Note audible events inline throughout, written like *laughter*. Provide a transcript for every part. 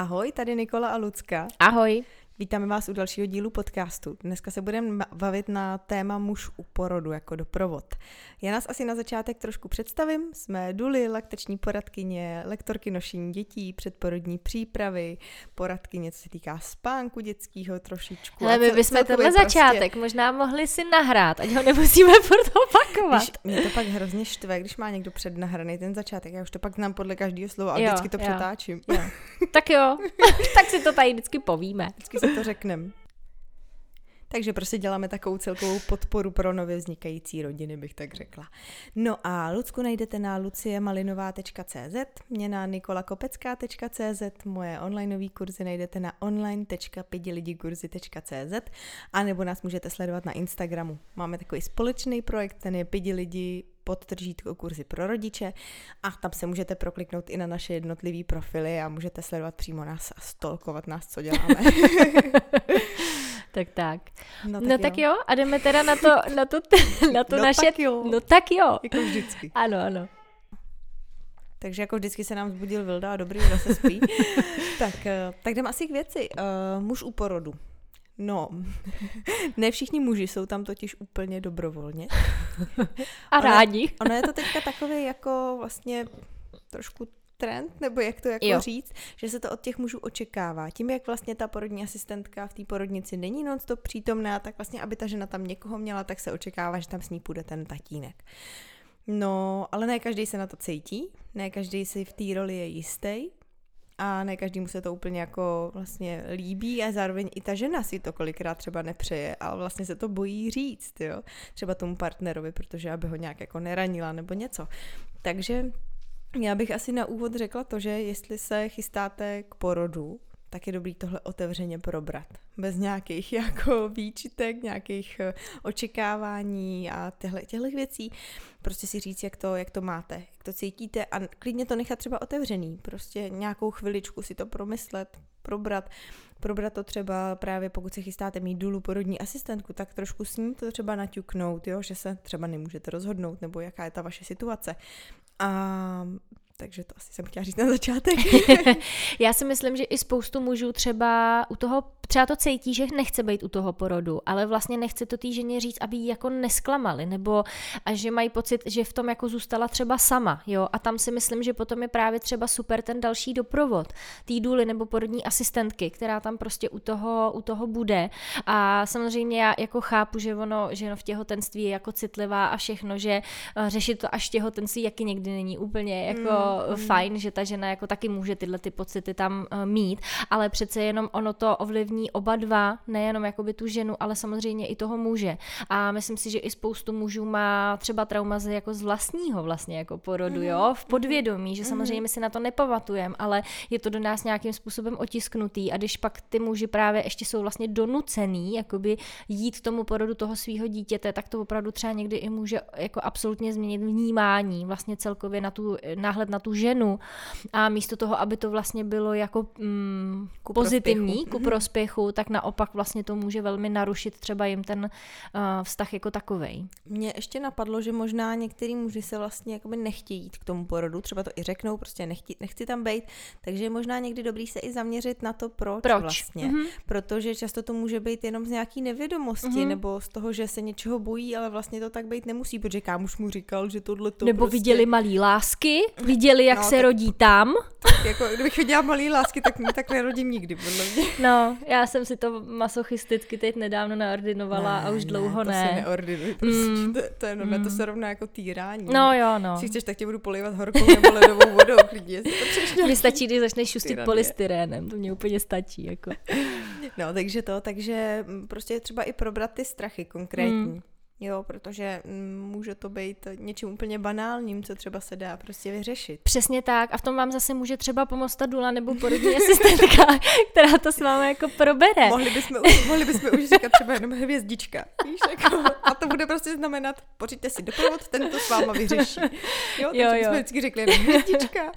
Ahoj, tady Nikola a Lucka. Ahoj. Vítáme vás u dalšího dílu podcastu. Dneska se budeme bavit na téma muž u porodu jako doprovod. Já nás asi na začátek trošku představím. Jsme Duly, laktační poradkyně, lektorky nošení dětí, předporodní přípravy, poradkyně, co se týká spánku dětského trošičku. Ale my bychom tenhle prostě... začátek možná mohli si nahrát, ať ho nemusíme *laughs* furt opakovat. Když, mě to pak hrozně štve, když má někdo přednahraný ten začátek. Já už to pak znám podle každého slova a jo, vždycky to jo, přetáčím. Jo. tak jo, *laughs* tak si to tady vždycky povíme. Vždycky to řekneme. Takže prostě děláme takovou celkovou podporu pro nově vznikající rodiny, bych tak řekla. No a Lucku najdete na luciemalinová.cz, mě na nikolakopecká.cz, moje onlineové kurzy najdete na online.pidilidigkurzy.cz a nebo nás můžete sledovat na Instagramu. Máme takový společný projekt, ten je Pidi lidi podtržítko kurzy pro rodiče a tam se můžete prokliknout i na naše jednotlivé profily a můžete sledovat přímo nás a stolkovat nás, co děláme. *laughs* tak tak. No tak, no, jo. tak jo, a jdeme teda na to, na to, *laughs* na to no naše... Tak jo. No tak jo. Jako vždycky. Ano, ano. Takže jako vždycky se nám zbudil Vilda a dobrý, zase spí. *laughs* tak, eh, tak jdeme asi k věci. Uh, muž u porodu. No, *laughs* ne všichni muži jsou tam totiž úplně dobrovolně. A rádi. Ono, *laughs* ono je to teďka takový jako vlastně trošku trend, nebo jak to jako jo. říct, že se to od těch mužů očekává. Tím, jak vlastně ta porodní asistentka v té porodnici není non-stop přítomná, tak vlastně, aby ta žena tam někoho měla, tak se očekává, že tam s ní půjde ten tatínek. No, ale ne každý se na to cítí, ne každý si v té roli je jistý, a ne každému se to úplně jako vlastně líbí a zároveň i ta žena si to kolikrát třeba nepřeje, ale vlastně se to bojí říct, jo, třeba tomu partnerovi, protože aby ho nějak jako neranila nebo něco. Takže já bych asi na úvod řekla to, že jestli se chystáte k porodu, tak je dobrý tohle otevřeně probrat. Bez nějakých *laughs* jako výčitek, nějakých eh, očekávání a těchto, těchto věcí. Prostě si říct, jak to, jak to máte, jak to cítíte a klidně to nechat třeba otevřený. Prostě nějakou chviličku si to promyslet, probrat. Probrat to třeba právě pokud se chystáte mít důlu porodní asistentku, tak trošku s ní to třeba naťuknout, jo, že se třeba nemůžete rozhodnout, nebo jaká je ta vaše situace. A takže to asi jsem chtěla říct na začátek. *laughs* *laughs* Já si myslím, že i spoustu mužů třeba u toho, třeba to cítí, že nechce být u toho porodu, ale vlastně nechce to té ženě říct, aby ji jako nesklamali, nebo a že mají pocit, že v tom jako zůstala třeba sama, jo, a tam si myslím, že potom je právě třeba super ten další doprovod, tý důly nebo porodní asistentky, která tam prostě u toho, u toho bude a samozřejmě já jako chápu, že ono, že ono v těhotenství je jako citlivá a všechno, že uh, řešit to až těhotenství, jaký někdy není úplně jako mm. Fajn, že ta žena jako taky může tyhle ty pocity tam uh, mít, ale přece jenom ono to ovlivní oba dva, nejenom jakoby tu ženu, ale samozřejmě i toho muže. A myslím si, že i spoustu mužů má třeba trauma z, jako z vlastního vlastně jako porodu, mm. jo, v podvědomí, že mm. samozřejmě my si na to nepamatujeme, ale je to do nás nějakým způsobem otisknutý a když pak ty muži právě ještě jsou vlastně donucený jakoby jít tomu porodu toho svého dítěte, tak to opravdu třeba někdy i může jako absolutně změnit vnímání vlastně celkově na tu náhled na tu ženu a místo toho, aby to vlastně bylo jako mm, ku pozitivní, prospěchu. ku mhm. prospěchu, tak naopak vlastně to může velmi narušit třeba jim ten uh, vztah jako takovej. Mně ještě napadlo, že možná některý muži se vlastně jakoby nechtějí jít k tomu porodu, třeba to i řeknou, prostě nechci, nechci tam být, takže je možná někdy dobrý se i zaměřit na to, proč, proč? vlastně. Mm-hmm. Protože často to může být jenom z nějaký nevědomosti, mm-hmm. nebo z toho, že se něčeho bojí, ale vlastně to tak být nemusí, protože kámoš mu říkal, že tohle to Nebo prostě... viděli malý lásky, *laughs* viděli viděli, jak no, se tak, rodí tam. Jako, kdybych viděla malý lásky, tak mě tak nerodím nikdy, podle mě. *laughs* No, já jsem si to masochisticky teď nedávno naordinovala ne, a už dlouho ne. ne. To se neordinuj, prostě. Mm. To, to, je, no, mm. to se rovná jako týrání. No jo, no. Když chceš, tak tě budu polivat horkou nebo ledovou vodou, klidně. Mně stačí, když začneš šustit polystyrénem, to mě úplně stačí. Jako. No, takže to, takže prostě je třeba i probrat ty strachy konkrétní. Mm. Jo, protože mm, může to být něčím úplně banálním, co třeba se dá prostě vyřešit. Přesně tak. A v tom vám zase může třeba pomoct ta dula nebo *laughs* porodní asistentka, která to s vámi jako probere. Mohli bychom, už, mohli bychom už říkat třeba jenom hvězdička. Víš, jako, a to bude prostě znamenat, pořiďte si doprovod, ten to s váma vyřeší. Jo, jo, jo. jsme vždycky řekli jenom hvězdička.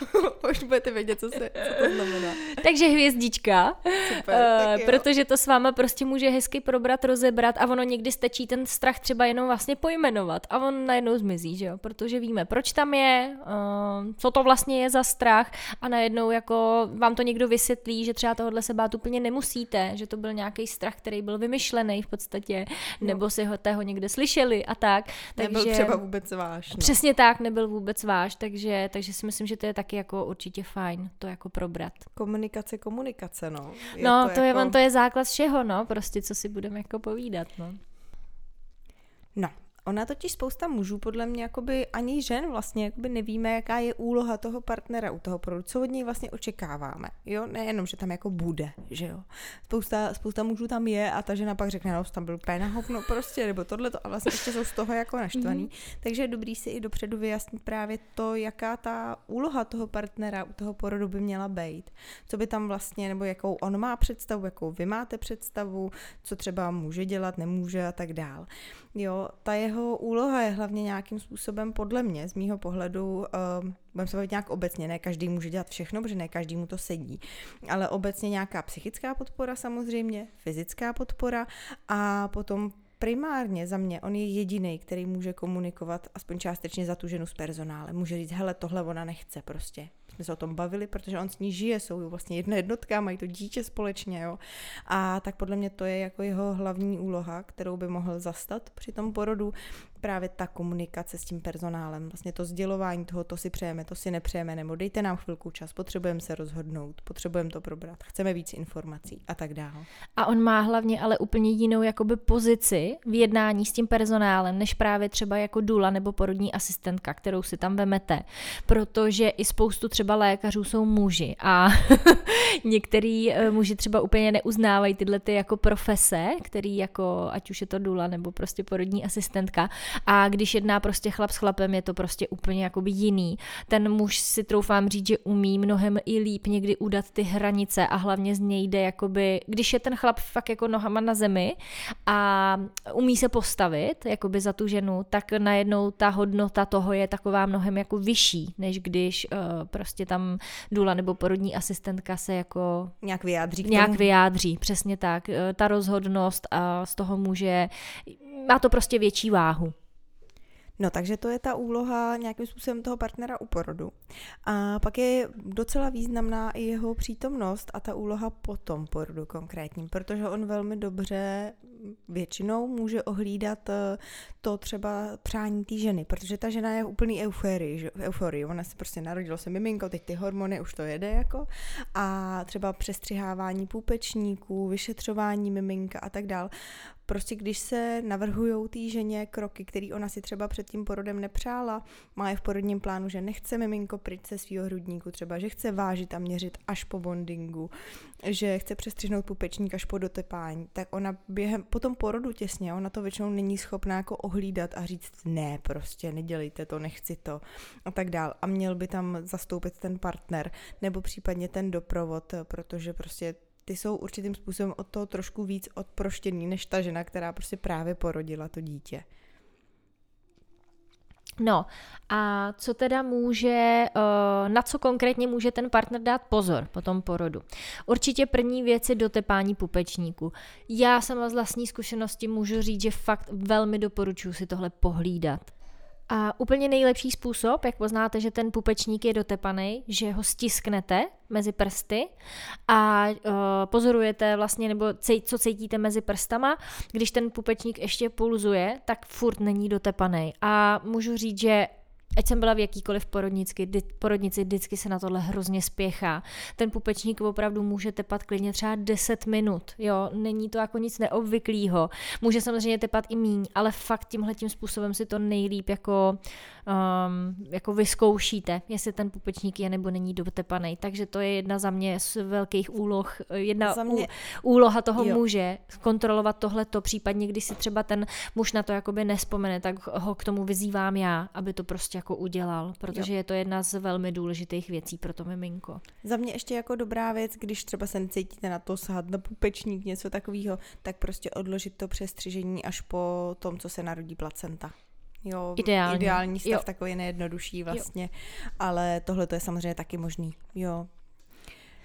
*laughs* už budete vědět, co, se, co to znamená. Takže hvězdička. Super, uh, tak protože to s váma prostě může hezky probrat, rozebrat a ono někdy stačí ten strach strach třeba jenom vlastně pojmenovat a on najednou zmizí, že jo, protože víme, proč tam je, uh, co to vlastně je za strach a najednou jako vám to někdo vysvětlí, že třeba tohle se bát úplně nemusíte, že to byl nějaký strach, který byl vymyšlený v podstatě, no. nebo si ho tého někde slyšeli a tak. Takže, nebyl třeba vůbec váš. No. Přesně tak, nebyl vůbec váš, takže, takže si myslím, že to je taky jako určitě fajn to jako probrat. Komunikace, komunikace, no. Je no, to, to, jako... je, on, to je základ všeho, no, prostě co si budeme jako povídat, no. No, Ona totiž spousta mužů, podle mě, jakoby ani žen vlastně, jakoby nevíme, jaká je úloha toho partnera u toho produktu, co od něj vlastně očekáváme, jo, nejenom, že tam jako bude, že jo. Spousta, spousta mužů tam je a ta žena pak řekne, no, tam byl péna hovno prostě, nebo tohle a vlastně ještě jsou z toho jako naštvaný. Mm-hmm. Takže je dobrý si i dopředu vyjasnit právě to, jaká ta úloha toho partnera u toho porodu by měla být. Co by tam vlastně, nebo jakou on má představu, jakou vy máte představu, co třeba může dělat, nemůže a tak dál. Jo, ta jeho úloha je hlavně nějakým způsobem podle mě, z mýho pohledu, uh, budeme se bavit nějak obecně, ne každý může dělat všechno, protože ne každý mu to sedí, ale obecně nějaká psychická podpora samozřejmě, fyzická podpora a potom primárně za mě on je jediný, který může komunikovat aspoň částečně za tu ženu s personálem. Může říct, hele, tohle ona nechce prostě jsme se o tom bavili, protože on s ní žije, jsou vlastně jedna jednotka, mají to dítě společně, jo. A tak podle mě to je jako jeho hlavní úloha, kterou by mohl zastat při tom porodu, právě ta komunikace s tím personálem, vlastně to sdělování toho, to si přejeme, to si nepřejeme, nebo dejte nám chvilku čas, potřebujeme se rozhodnout, potřebujeme to probrat, chceme víc informací a tak dále. A on má hlavně ale úplně jinou jakoby pozici v jednání s tím personálem, než právě třeba jako dula nebo porodní asistentka, kterou si tam vemete, protože i spoustu třeba lékařů jsou muži a *laughs* některý eh, muži třeba úplně neuznávají tyhle ty jako profese, který jako, ať už je to dula nebo prostě porodní asistentka, a když jedná prostě chlap s chlapem, je to prostě úplně jakoby jiný. Ten muž si troufám říct, že umí mnohem i líp někdy udat ty hranice a hlavně z něj jde jakoby, když je ten chlap fakt jako nohama na zemi a umí se postavit jakoby za tu ženu, tak najednou ta hodnota toho je taková mnohem jako vyšší, než když uh, prostě tam důla nebo porodní asistentka se jako nějak vyjádří. Nějak vyjádří, přesně tak. Eh, ta rozhodnost a z toho může má to prostě větší váhu. No, takže to je ta úloha nějakým způsobem toho partnera u porodu. A pak je docela významná i jeho přítomnost a ta úloha po tom porodu konkrétním, protože on velmi dobře většinou může ohlídat eh, to třeba přání té ženy, protože ta žena je úplný euforii, že? euforii. Ona se prostě narodilo se miminko, teď ty hormony, už to jede jako a třeba přestřihávání půpečníků, vyšetřování miminka a tak dál prostě když se navrhují té ženě kroky, které ona si třeba před tím porodem nepřála, má je v porodním plánu, že nechce miminko pryč se svého hrudníku, třeba, že chce vážit a měřit až po bondingu, že chce přestřihnout pupečník až po dotepání, tak ona během, po tom porodu těsně, ona to většinou není schopná jako ohlídat a říct ne, prostě nedělejte to, nechci to a tak dál. A měl by tam zastoupit ten partner nebo případně ten doprovod, protože prostě ty jsou určitým způsobem od toho trošku víc odproštěný než ta žena, která prostě právě porodila to dítě. No a co teda může, eh, na co konkrétně může ten partner dát pozor po tom porodu? Určitě první věc je dotepání pupečníku. Já sama z vlastní zkušenosti můžu říct, že fakt velmi doporučuji si tohle pohlídat. A úplně nejlepší způsob, jak poznáte, že ten pupečník je dotepaný, že ho stisknete mezi prsty a uh, pozorujete vlastně, nebo cej, co cítíte mezi prstama, když ten pupečník ještě pulzuje, tak furt není dotepaný. A můžu říct, že ať jsem byla v jakýkoliv porodnici, porodnici, vždycky se na tohle hrozně spěchá. Ten pupečník opravdu může tepat klidně třeba 10 minut, jo, není to jako nic neobvyklého. Může samozřejmě tepat i míň, ale fakt tímhle tím způsobem si to nejlíp jako, um, jako vyzkoušíte, jestli ten pupečník je nebo není dotepaný. Takže to je jedna za mě z velkých úloh, jedna za mě... úloha toho jo. muže, kontrolovat tohleto, případně když si třeba ten muž na to jakoby nespomene, tak ho k tomu vyzývám já, aby to prostě jako udělal, protože jo. je to jedna z velmi důležitých věcí pro to miminko. Za mě ještě jako dobrá věc, když třeba se necítíte na to sahat na pupečník, něco takového, tak prostě odložit to přestřižení až po tom, co se narodí placenta. Jo, ideální, ideální stav, jo. takový nejjednodušší vlastně, jo. ale tohle to je samozřejmě taky možný. Jo,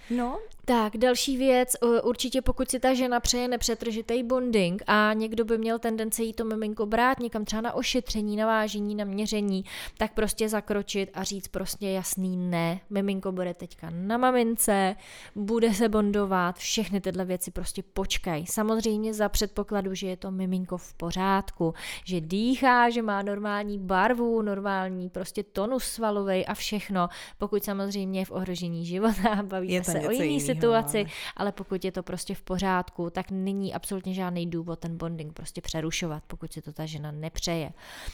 No. Tak, další věc, určitě pokud si ta žena přeje nepřetržitý bonding a někdo by měl tendence jí to miminko brát někam třeba na ošetření, na vážení, na měření, tak prostě zakročit a říct prostě jasný ne. Miminko bude teďka na mamince, bude se bondovat, všechny tyhle věci prostě počkaj. Samozřejmě za předpokladu, že je to miminko v pořádku, že dýchá, že má normální barvu, normální prostě tonus svalový a všechno, pokud samozřejmě je v ohrožení života, baví se o jiný situaci, ale... ale pokud je to prostě v pořádku, tak není absolutně žádný důvod ten bonding prostě přerušovat, pokud si to ta žena nepřeje.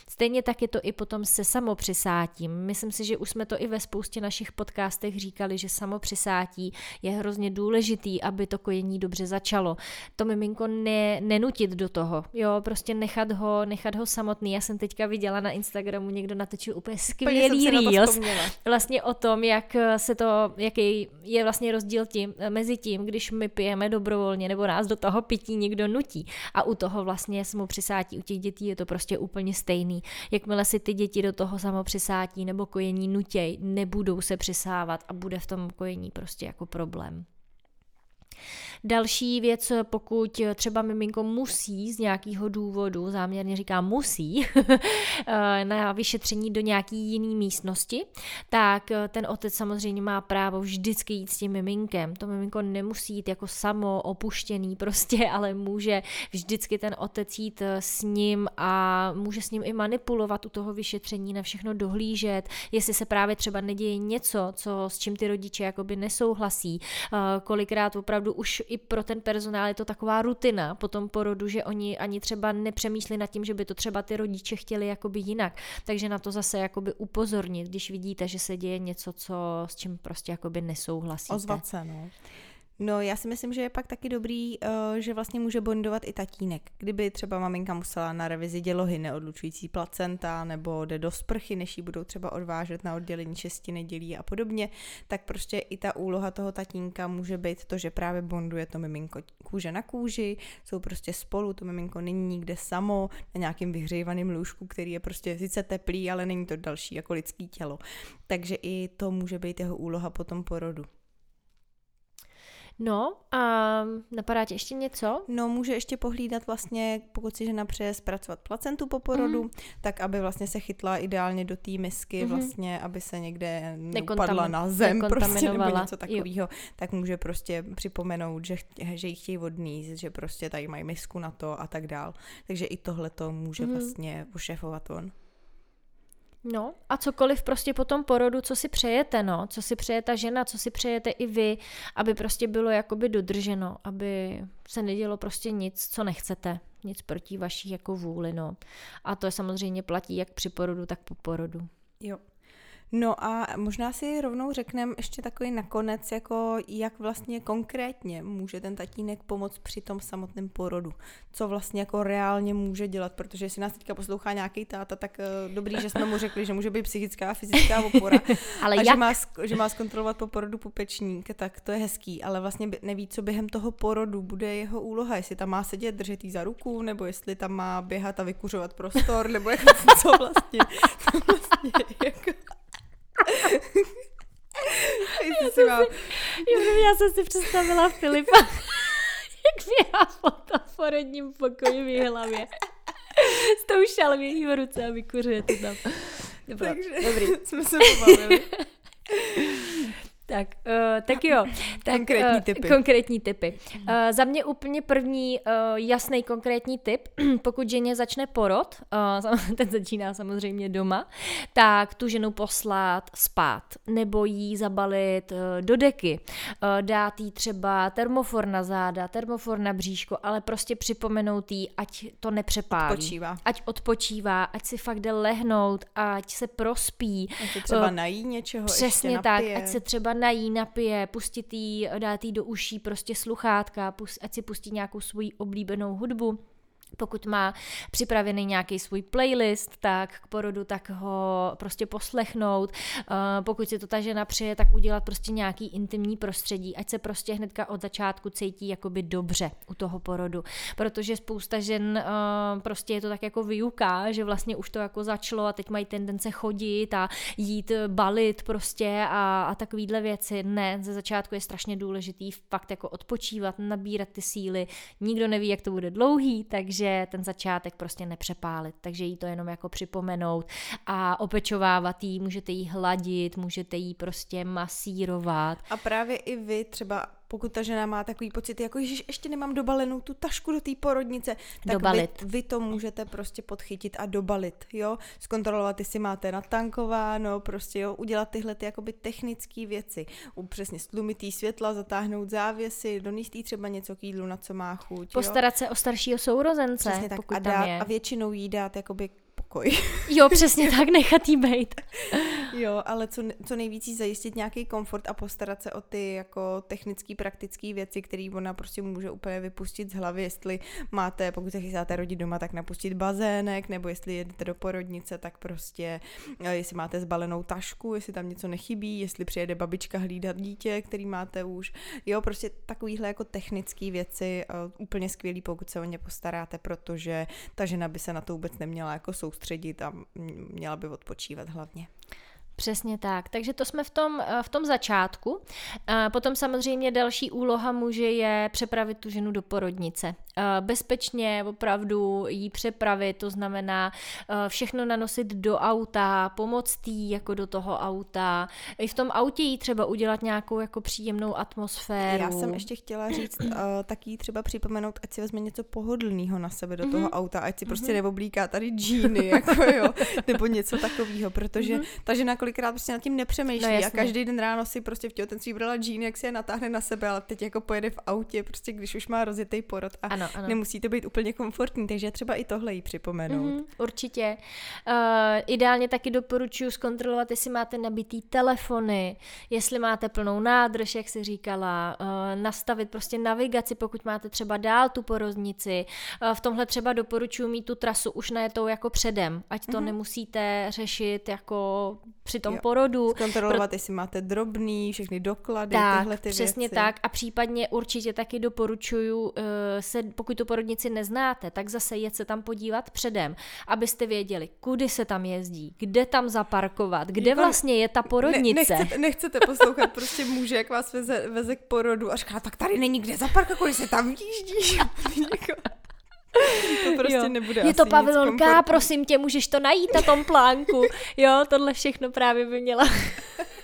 Stejně tak je to i potom se samopřisátím. Myslím si, že už jsme to i ve spoustě našich podcastech říkali, že samopřisátí je hrozně důležitý, aby to kojení dobře začalo. To miminko ne, nenutit do toho, jo, prostě nechat ho, nechat ho samotný. Já jsem teďka viděla na Instagramu, někdo natočil úplně skvělý reels, vlastně o tom, jak se to, jaký je vlastně rozdíl tím, mezi tím, když my pijeme dobrovolně nebo nás do toho pití někdo nutí. A u toho vlastně samopřisátí u těch dětí je to prostě úplně stejný. Jakmile si ty děti do toho samopřisátí nebo kojení nutěj, nebudou se přisávat a bude v tom kojení prostě jako problém. Další věc, pokud třeba miminko musí z nějakého důvodu, záměrně říká musí, *laughs* na vyšetření do nějaký jiný místnosti, tak ten otec samozřejmě má právo vždycky jít s tím miminkem. To miminko nemusí jít jako samo opuštěný prostě, *laughs* ale může vždycky ten otec jít s ním a může s ním i manipulovat u toho vyšetření, na všechno dohlížet, jestli se právě třeba neděje něco, co s čím ty rodiče jakoby nesouhlasí. Kolikrát opravdu už i pro ten personál je to taková rutina po tom porodu, že oni ani třeba nepřemýšlí nad tím, že by to třeba ty rodiče chtěli jakoby jinak. Takže na to zase jakoby upozornit, když vidíte, že se děje něco, co s čím prostě jakoby nesouhlasíte. Ozvat se, no. No, já si myslím, že je pak taky dobrý, uh, že vlastně může bondovat i tatínek. Kdyby třeba maminka musela na revizi dělohy neodlučující placenta nebo jde do sprchy, než ji budou třeba odvážet na oddělení šesti nedělí a podobně, tak prostě i ta úloha toho tatínka může být to, že právě bonduje to miminko kůže na kůži, jsou prostě spolu, to miminko není nikde samo na nějakým vyhřívaným lůžku, který je prostě sice teplý, ale není to další jako lidský tělo. Takže i to může být jeho úloha po tom porodu. No a napadá tě ještě něco? No může ještě pohlídat vlastně, pokud si žena přeje zpracovat placentu po porodu, mm. tak aby vlastně se chytla ideálně do té misky, mm. vlastně, aby se někde nepadla na zem prostě, nebo něco takového, tak může prostě připomenout, že, že jí chtějí odníst, že prostě tady mají misku na to a tak dál. Takže i tohle to může mm. vlastně pošefovat on. No a cokoliv prostě po tom porodu, co si přejete, no, co si přeje ta žena, co si přejete i vy, aby prostě bylo jakoby dodrženo, aby se nedělo prostě nic, co nechcete, nic proti vaší jako vůli, no. A to je samozřejmě platí jak při porodu, tak po porodu. Jo. No a možná si rovnou řekneme ještě takový nakonec, jako jak vlastně konkrétně může ten tatínek pomoct při tom samotném porodu. Co vlastně jako reálně může dělat, protože jestli nás teďka poslouchá nějaký táta, tak uh, dobrý, že jsme mu řekli, že může být psychická a fyzická opora. *laughs* ale a jak? Že, má, že má zkontrolovat po porodu pupečník, tak to je hezký, ale vlastně neví, co během toho porodu bude jeho úloha, jestli tam má sedět, držet jí za ruku, nebo jestli tam má běhat a vykuřovat prostor, nebo jak, *laughs* co vlastně, co vlastně jako... já, jsem mám... si, já jsem si představila Filipa, *laughs* jak běhá po tom porodním pokoji v hlavě. S tou šalvějí v ruce a vykuřuje to tam. Dobro, Takže dobrý. jsme se pobavili. *laughs* Tak, uh, tak jo. *laughs* Tak, konkrétní uh, typy. Konkrétní typy. Uh, za mě úplně první uh, jasný konkrétní typ, *clears throat* pokud ženě začne porod, uh, *laughs* ten začíná samozřejmě doma, tak tu ženu poslat spát, nebo jí zabalit uh, do deky, uh, dát jí třeba termofor na záda, termofor na bříško, ale prostě připomenout jí, ať to nepřepálí. Odpočívá. Ať odpočívá, ať si fakt jde lehnout, ať se prospí. Ať se třeba uh, nají něčeho Přesně ještě tak, ať se třeba nají, napije, pustit jí, dát jí do uší prostě sluchátka, ať si pustí nějakou svoji oblíbenou hudbu pokud má připravený nějaký svůj playlist, tak k porodu tak ho prostě poslechnout. Uh, pokud si to ta žena přeje, tak udělat prostě nějaký intimní prostředí, ať se prostě hnedka od začátku cítí jakoby dobře u toho porodu. Protože spousta žen uh, prostě je to tak jako vyuká, že vlastně už to jako začalo a teď mají tendence chodit a jít balit prostě a, a takovýhle věci. Ne, ze začátku je strašně důležitý fakt jako odpočívat, nabírat ty síly. Nikdo neví, jak to bude dlouhý, takže že ten začátek prostě nepřepálit, takže jí to jenom jako připomenout a opečovávat jí, můžete jí hladit, můžete jí prostě masírovat. A právě i vy třeba pokud ta žena má takový pocit, jako že ještě nemám dobalenou tu tašku do té porodnice, tak dobalit. Vy, vy to můžete prostě podchytit a dobalit, jo, zkontrolovat, jestli máte natankováno, prostě jo, udělat tyhle ty jakoby technické věci, přesně stlumitý světla, zatáhnout závěsy, donést třeba něco k jídlu, na co má chuť, Postarat jo. se o staršího sourozence, Přesně tak, pokud a, dát, je. a většinou jí dát jakoby pokoj. *laughs* Jo, přesně tak, nechat jí být. *laughs* jo, ale co, co nejvíc jí zajistit nějaký komfort a postarat se o ty jako technické, praktické věci, které ona prostě může úplně vypustit z hlavy, jestli máte, pokud se chystáte rodit doma, tak napustit bazének, nebo jestli jedete do porodnice, tak prostě, eh, jestli máte zbalenou tašku, jestli tam něco nechybí, jestli přijede babička hlídat dítě, který máte už. Jo, prostě takovýhle jako technické věci, uh, úplně skvělý, pokud se o ně postaráte, protože ta žena by se na to vůbec neměla jako soustředit soustředit a měla by odpočívat hlavně. Přesně tak. Takže to jsme v tom, eh, v tom začátku. Potom samozřejmě další úloha muže je přepravit tu ženu do porodnice. Eh, bezpečně opravdu jí přepravit, to znamená eh, všechno nanosit do auta, pomoct jí jako do toho auta. I v tom autě jí třeba udělat nějakou jako příjemnou atmosféru. Já jsem ještě chtěla říct, uh, taky třeba připomenout, ať si vezme něco pohodlného na sebe do toho mm-hmm. auta, ať si prostě mm-hmm. neoblíká tady džíny, *laughs* jako jo, nebo něco takového, protože mm-hmm. ta žena kolikrát prostě nad tím nepřemýšlí no, a každý den ráno si prostě v těhotenství brala džíny, jak si je natáhne na sebe, ale teď jako pojede v autě, prostě když už má rozjetý porod a ano, ano. nemusí to být úplně komfortní, takže třeba i tohle jí připomenout. Mm-hmm, určitě. Uh, ideálně taky doporučuji zkontrolovat, jestli máte nabitý telefony, jestli máte plnou nádrž, jak si říkala, uh, nastavit prostě navigaci, pokud máte třeba dál tu poroznici. Uh, v tomhle třeba doporučuji mít tu trasu už najetou jako předem, ať to mm-hmm. nemusíte řešit jako při tom jo. porodu. Zkontrolovat, Pro... jestli máte drobný, všechny doklady, tak, tyhle ty přesně věci. tak a případně určitě taky doporučuju uh, se, pokud tu porodnici neznáte, tak zase jet se tam podívat předem, abyste věděli, kudy se tam jezdí, kde tam zaparkovat, kde jako vlastně je ta porodnice. Ne, nechcete, nechcete poslouchat prostě muže, jak vás veze, veze k porodu a říká, tak tady není kde zaparkovat, kudy se tam jíždí. *laughs* *laughs* To prostě jo. nebude Je to pavilonka, prosím tě, můžeš to najít na tom plánku. *laughs* Jo, tohle všechno právě by měla *laughs*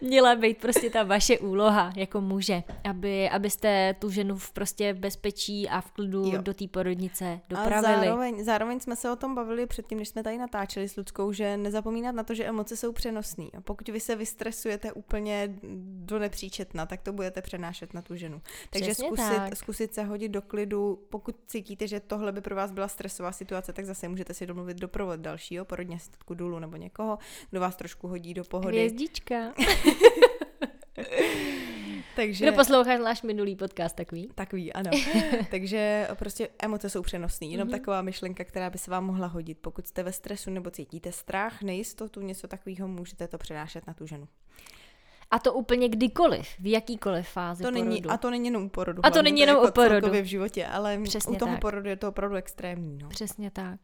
měla být prostě ta vaše úloha jako muže, aby, abyste tu ženu v prostě v bezpečí a v klidu jo. do té porodnice dopravili. A zároveň, zároveň jsme se o tom bavili předtím, než jsme tady natáčeli s Ludskou, že nezapomínat na to, že emoce jsou přenosné. A pokud vy se vystresujete úplně do nepříčetna, tak to budete přenášet na tu ženu. Takže zkusit, tak. zkusit se hodit do klidu, pokud cítíte, že tohle by pro vás byla stresová situace, tak zase můžete si domluvit doprovod dalšího, porodně asistentku důlu nebo někoho, kdo vás trošku hodí do pohody. Hvězdička. *laughs* *laughs* Takže... Kdo poslouchá náš minulý podcast, takový? Takový, ano. *laughs* Takže prostě emoce jsou přenosné. Jenom mm-hmm. taková myšlenka, která by se vám mohla hodit. Pokud jste ve stresu nebo cítíte strach, nejistotu, něco takového, můžete to přenášet na tu ženu. A to úplně kdykoliv, v jakýkoliv fázi to porodu. Není, a to není jenom u porodu. A to není jenom jako u porodu. v životě, ale Přesně u toho tak. porodu je to opravdu extrémní. No. Přesně tak.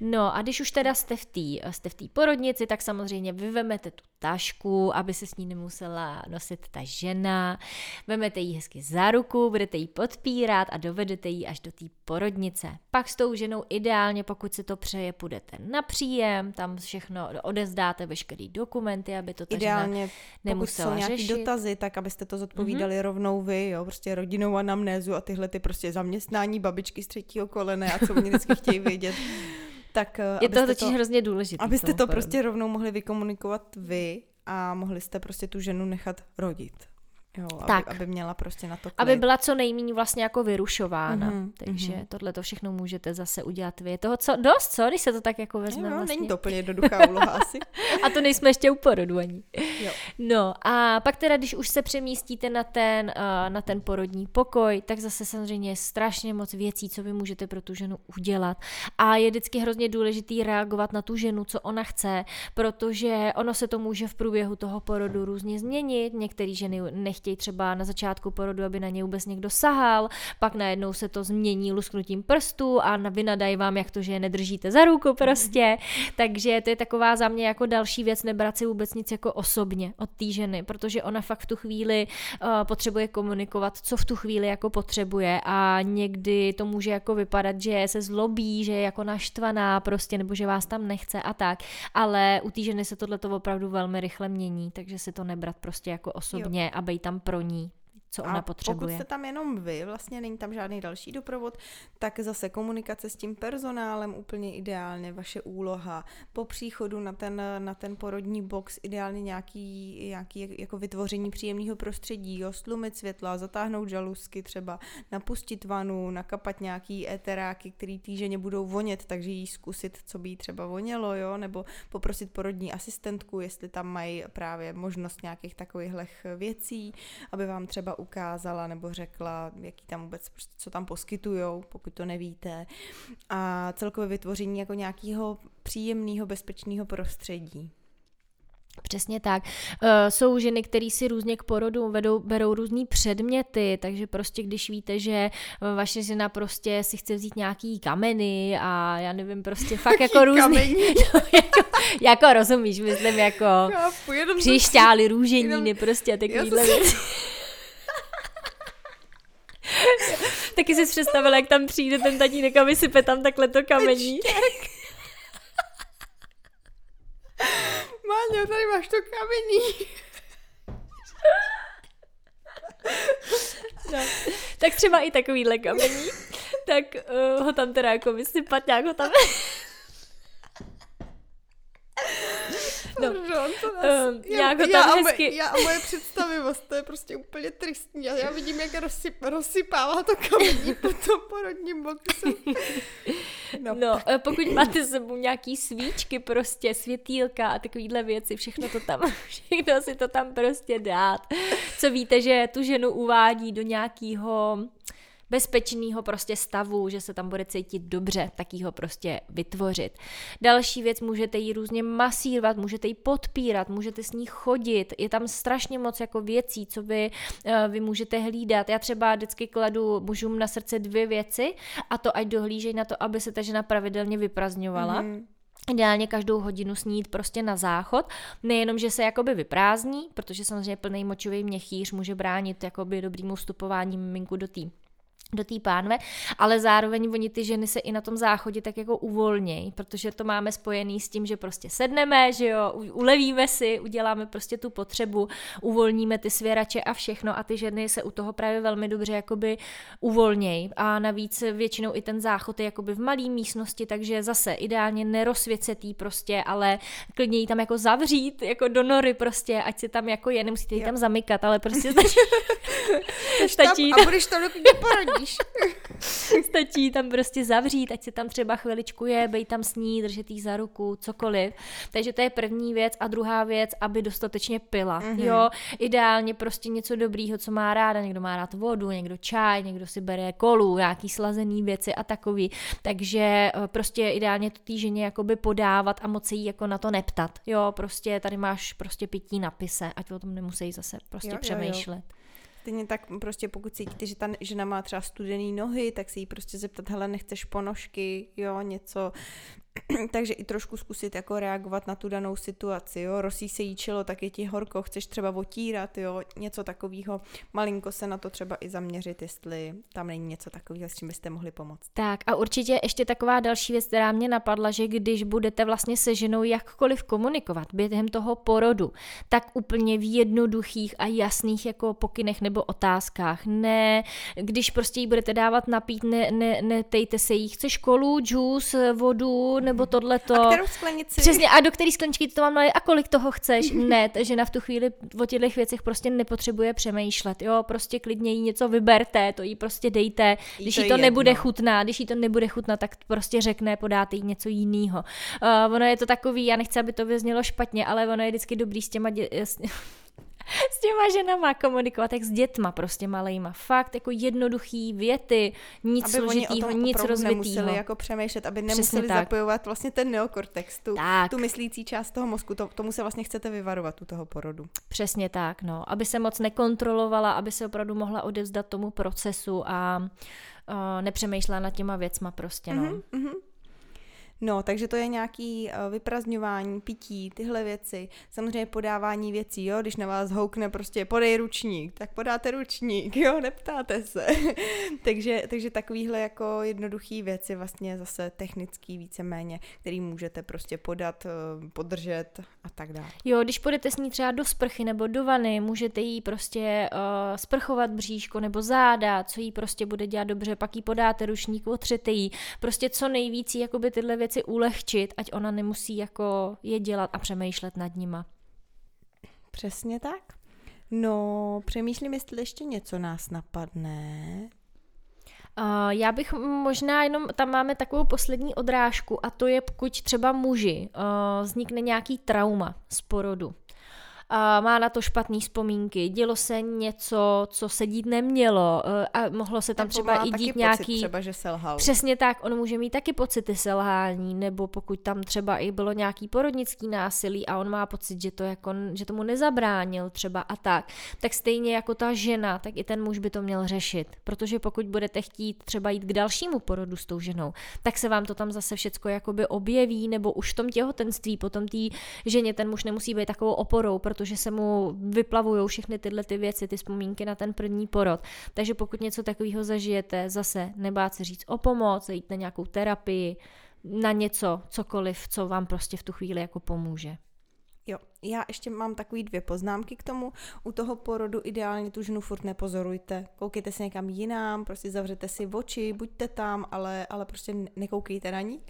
No a když už teda jste v té jste v tý porodnici, tak samozřejmě vyvemete tu tašku, aby se s ní nemusela nosit ta žena. Vemete ji hezky za ruku, budete ji podpírat a dovedete ji až do té porodnice. Pak s tou ženou ideálně, pokud se to přeje, půjdete na příjem, tam všechno odezdáte, veškerý dokumenty, aby to ta ideálně, žena nemusela pokud jsou nějaký dotazy, tak abyste to zodpovídali mm-hmm. rovnou vy, jo, prostě rodinou anamnézu a tyhle ty prostě zaměstnání babičky z třetího kolene a co oni vždycky chtějí vědět. *laughs* Tak, eh, je to totiž to, hrozně důležité. Abyste to prostě rovnou mohli vykomunikovat vy a mohli jste prostě tu ženu nechat rodit. Jo, aby, tak. aby měla prostě na to klid. Aby byla co nejméně vlastně jako vyrušována. Mm-hmm, Takže mm-hmm. tohle to všechno můžete zase udělat vy. Toho co, dost, co, když se to tak jako vezme jo, vlastně. Není to úplně jednoduchá úloha asi. *laughs* a to nejsme ještě u porodu ani. Jo. No a pak teda, když už se přemístíte na ten, uh, na ten porodní pokoj, tak zase samozřejmě je strašně moc věcí, co vy můžete pro tu ženu udělat. A je vždycky hrozně důležitý reagovat na tu ženu, co ona chce, protože ono se to může v průběhu toho porodu různě změnit. Některé ženy nechtějí nechtějí třeba na začátku porodu, aby na ně vůbec někdo sahal, pak najednou se to změní lusknutím prstů a vynadají vám, jak to, že je nedržíte za ruku prostě. Takže to je taková za mě jako další věc, nebrat si vůbec nic jako osobně od té ženy, protože ona fakt v tu chvíli uh, potřebuje komunikovat, co v tu chvíli jako potřebuje a někdy to může jako vypadat, že se zlobí, že je jako naštvaná prostě, nebo že vás tam nechce a tak, ale u té ženy se tohle to opravdu velmi rychle mění, takže si to nebrat prostě jako osobně jo. a být tam pro ní co ona a potřebuje. pokud jste tam jenom vy, vlastně není tam žádný další doprovod, tak zase komunikace s tím personálem úplně ideálně, vaše úloha. Po příchodu na ten, na ten porodní box ideálně nějaký, nějaký jako vytvoření příjemného prostředí, jo, slumit světla, zatáhnout žalusky třeba, napustit vanu, nakapat nějaký eteráky, který týženě budou vonět, takže jí zkusit, co by jí třeba vonělo, jo, nebo poprosit porodní asistentku, jestli tam mají právě možnost nějakých takových věcí, aby vám třeba ukázala nebo řekla, jaký tam vůbec, prostě, co tam poskytujou, pokud to nevíte. A celkově vytvoření jako nějakého příjemného, bezpečného prostředí. Přesně tak. Uh, jsou ženy, které si různě k porodu vedou, berou různý předměty, takže prostě když víte, že vaše žena prostě si chce vzít nějaký kameny a já nevím, prostě *laughs* fakt jako různý. *laughs* no, jako, jako rozumíš, myslím jako příšťály, růženiny, prostě takovýhle věci. *laughs* Taky si představila, jak tam přijde ten tatínek a vysype tam takhle to kamení. Máňo, tady máš to kamení. No. Tak třeba i takovýhle kamení. Tak uh, ho tam teda jako vysypat nějak ho tam... No, *laughs* Pardon, to nás, um, já, já, já, hezky... a moje, já a moje představivost, to je prostě úplně tristní. Já, já vidím, jak rozsyp, rozsypává to kamení po tom porodním boxu. *laughs* No, no tak. pokud máte sebou nějaký svíčky, prostě světýlka a takovýhle věci, všechno to tam, *laughs* všechno si to tam prostě dát. Co víte, že tu ženu uvádí do nějakého bezpečného prostě stavu, že se tam bude cítit dobře, tak ho prostě vytvořit. Další věc, můžete ji různě masírovat, můžete ji podpírat, můžete s ní chodit, je tam strašně moc jako věcí, co vy, uh, vy můžete hlídat. Já třeba vždycky kladu mužům na srdce dvě věci a to ať dohlížej na to, aby se ta žena pravidelně vyprazňovala. Mm-hmm ideálně každou hodinu snít prostě na záchod. Nejenom, že se jakoby vyprázdní, protože samozřejmě plný močový měchýř může bránit jakoby dobrýmu vstupování miminku do té do té pánve, ale zároveň oni ty ženy se i na tom záchodě tak jako uvolnějí, protože to máme spojený s tím, že prostě sedneme, že jo, ulevíme si, uděláme prostě tu potřebu, uvolníme ty svěrače a všechno a ty ženy se u toho právě velmi dobře jakoby uvolnějí a navíc většinou i ten záchod je jakoby v malé místnosti, takže zase ideálně nerozsvěcetý prostě, ale klidně ji tam jako zavřít, jako do nory prostě, ať si tam jako je, nemusíte ji tam zamykat, ale prostě *laughs* *laughs* stačí, stačí tam, a budeš tam dokud vidíš. Stačí *laughs* tam prostě zavřít, ať se tam třeba chviličku je, bej tam s ní, držet jí za ruku, cokoliv. Takže to je první věc. A druhá věc, aby dostatečně pila. Mm-hmm. Jo, ideálně prostě něco dobrýho, co má ráda. Někdo má rád vodu, někdo čaj, někdo si bere kolu, nějaký slazený věci a takový. Takže eh, prostě ideálně to té ženě jakoby podávat a moci jí jako na to neptat. Jo, prostě tady máš prostě pití napise, ať o tom nemusí zase prostě jo, přemýšlet. Jo, jo. Stejně tak prostě pokud cítíte, že ta žena má třeba studený nohy, tak si jí prostě zeptat, hele, nechceš ponožky, jo, něco, *clears throat* takže i trošku zkusit jako reagovat na tu danou situaci, jo, rosí se jí čelo, tak je ti horko, chceš třeba otírat, jo, něco takového, malinko se na to třeba i zaměřit, jestli tam není něco takového, s čím byste mohli pomoct. Tak a určitě ještě taková další věc, která mě napadla, že když budete vlastně se ženou jakkoliv komunikovat během toho porodu, tak úplně v jednoduchých a jasných jako pokynech nebo otázkách, ne, když prostě jí budete dávat napít, ne, ne, netejte se jí, chceš kolu, džus, vodu, nebo tohleto. A kterou sklenici? Přesně, a do které skleničky to mám nalít a kolik toho chceš? ne, že na v tu chvíli o těchto věcech prostě nepotřebuje přemýšlet, jo, prostě klidně jí něco vyberte, to jí prostě dejte, když jí to, to nebude chutná, když jí to nebude chutná, tak prostě řekne, podáte jí něco jiného. Uh, ono je to takový, já nechci, aby to vyznělo špatně, ale ono je vždycky dobrý s těma dě- s *laughs* těma ženama komunikovat, jak s dětma prostě malejma. Fakt jako jednoduchý věty, nic aby složitýho, nic rozvitýho. nemuseli jako přemýšlet, aby nemuseli zapojovat vlastně ten neokortex, tu, tak. tu myslící část toho mozku, to, tomu se vlastně chcete vyvarovat u toho porodu. Přesně tak, no. Aby se moc nekontrolovala, aby se opravdu mohla odevzdat tomu procesu a uh, nepřemýšlela nad těma věcma prostě, no. Mm-hmm, No, takže to je nějaký uh, vyprazňování, pití, tyhle věci. Samozřejmě podávání věcí, jo, když na vás houkne prostě podej ručník, tak podáte ručník, jo, *laughs* neptáte se. *laughs* takže, takže takovýhle jako jednoduchý věci vlastně zase technický víceméně, který můžete prostě podat, uh, podržet a tak dále. Jo, když půjdete s ní třeba do sprchy nebo do vany, můžete jí prostě uh, sprchovat bříško nebo záda, co jí prostě bude dělat dobře, pak jí podáte ručník, otřete jí, prostě co nejvíc jakoby tyhle věci věci ulehčit, ať ona nemusí jako je dělat a přemýšlet nad nima. Přesně tak. No, přemýšlím, jestli ještě něco nás napadne. Uh, já bych možná jenom, tam máme takovou poslední odrážku a to je, pokud třeba muži uh, vznikne nějaký trauma z porodu má na to špatné vzpomínky, dělo se něco, co se dít nemělo e, a mohlo se tam nebo třeba i dít nějaký... třeba, že selhal. Přesně tak, on může mít taky pocity selhání, nebo pokud tam třeba i bylo nějaký porodnický násilí a on má pocit, že to jako, že tomu nezabránil třeba a tak, tak stejně jako ta žena, tak i ten muž by to měl řešit, protože pokud budete chtít třeba jít k dalšímu porodu s tou ženou, tak se vám to tam zase všecko jakoby objeví, nebo už v tom těhotenství potom té ženě ten muž nemusí být takovou oporou, protože se mu vyplavují všechny tyhle ty věci, ty vzpomínky na ten první porod. Takže pokud něco takového zažijete, zase nebát se říct o pomoc, jít na nějakou terapii, na něco, cokoliv, co vám prostě v tu chvíli jako pomůže. Jo, já ještě mám takový dvě poznámky k tomu. U toho porodu ideálně tu ženu furt nepozorujte. Koukejte se někam jinam, prostě zavřete si oči, buďte tam, ale, ale prostě nekoukejte na ní.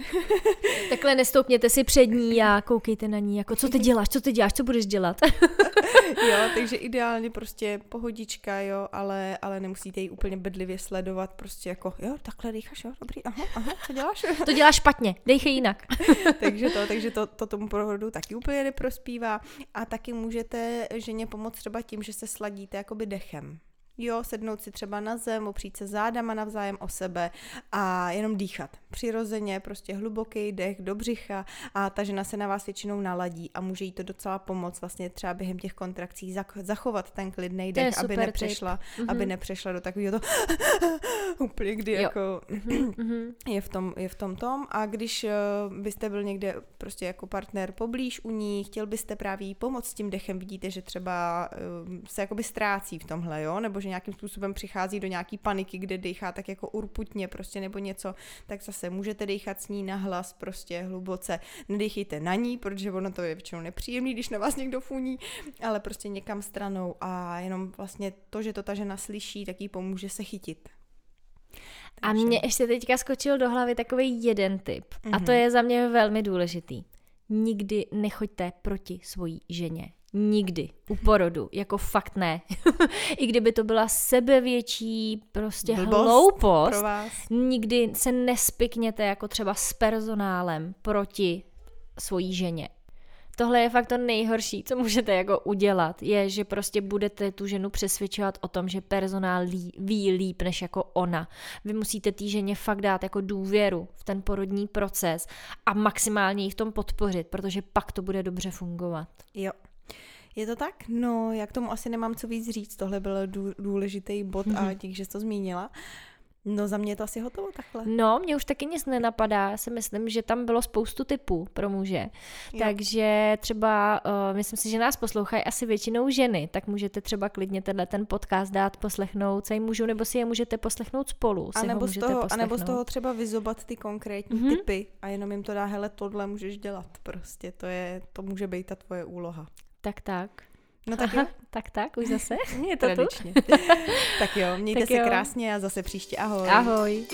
*laughs* Takhle nestoupněte si před ní a koukejte na ní, jako co ty děláš, co ty děláš, co budeš dělat. *laughs* jo, takže ideálně prostě pohodička, jo, ale, ale nemusíte ji úplně bedlivě sledovat, prostě jako, jo, takhle dýcháš, jo, dobrý, aha, aha, co děláš? to děláš špatně, dejchej jinak. *laughs* takže to, takže to, to tomu porodu taky úplně neprospívá a taky můžete ženě pomoct třeba tím, že se sladíte jakoby dechem. Jo, sednout si třeba na zem, opřít se zádama navzájem o sebe a jenom dýchat. Přirozeně, prostě hluboký dech do břicha a ta žena se na vás většinou naladí a může jí to docela pomoct vlastně třeba během těch kontrakcí zachovat ten klidný dech, aby nepřešla, mm-hmm. aby nepřešla do takového to *laughs* úplně, kdy jo. jako mm-hmm. *clears throat* je, v tom, je v tom tom a když uh, byste byl někde prostě jako partner poblíž u ní, chtěl byste právě jí pomoct s tím dechem, vidíte, že třeba uh, se jakoby ztrácí v tomhle, jo, nebo že že nějakým způsobem přichází do nějaký paniky, kde dechá tak jako urputně prostě nebo něco, tak zase můžete dechat s ní na hlas prostě hluboce. Nedechejte na ní, protože ono to je většinou nepříjemný, když na vás někdo funí, ale prostě někam stranou a jenom vlastně to, že to ta žena slyší, tak jí pomůže se chytit. A mě ještě teďka skočil do hlavy takový jeden tip. Mm-hmm. A to mhm. je za mě velmi důležitý. Nikdy nechoďte proti svojí ženě. Nikdy. U porodu. Jako fakt ne. *laughs* I kdyby to byla sebevětší prostě Blbost hloupost, pro vás. nikdy se nespikněte jako třeba s personálem proti svojí ženě. Tohle je fakt to nejhorší, co můžete jako udělat, je, že prostě budete tu ženu přesvědčovat o tom, že personál lí, ví líp než jako ona. Vy musíte té ženě fakt dát jako důvěru v ten porodní proces a maximálně ji v tom podpořit, protože pak to bude dobře fungovat. Jo, je to tak? No, já k tomu asi nemám co víc říct. Tohle byl důležitý bod mm-hmm. a mhm. dík, že jsi to zmínila. No za mě je to asi hotovo takhle. No, mě už taky nic nenapadá. Já si myslím, že tam bylo spoustu typů pro muže. Jo. Takže třeba, uh, myslím si, že nás poslouchají asi většinou ženy, tak můžete třeba klidně tenhle ten podcast dát poslechnout celým mužů, nebo si je můžete poslechnout spolu. A nebo, z toho, a nebo z toho třeba vyzobat ty konkrétní mm-hmm. typy a jenom jim to dá, hele, tohle můžeš dělat. Prostě to je, to může být ta tvoje úloha. Tak tak. No tak jo. Tak tak, už zase. *laughs* Je to Tradičně. *laughs* tak jo, mějte tak se jo. krásně a zase příště ahoj. Ahoj.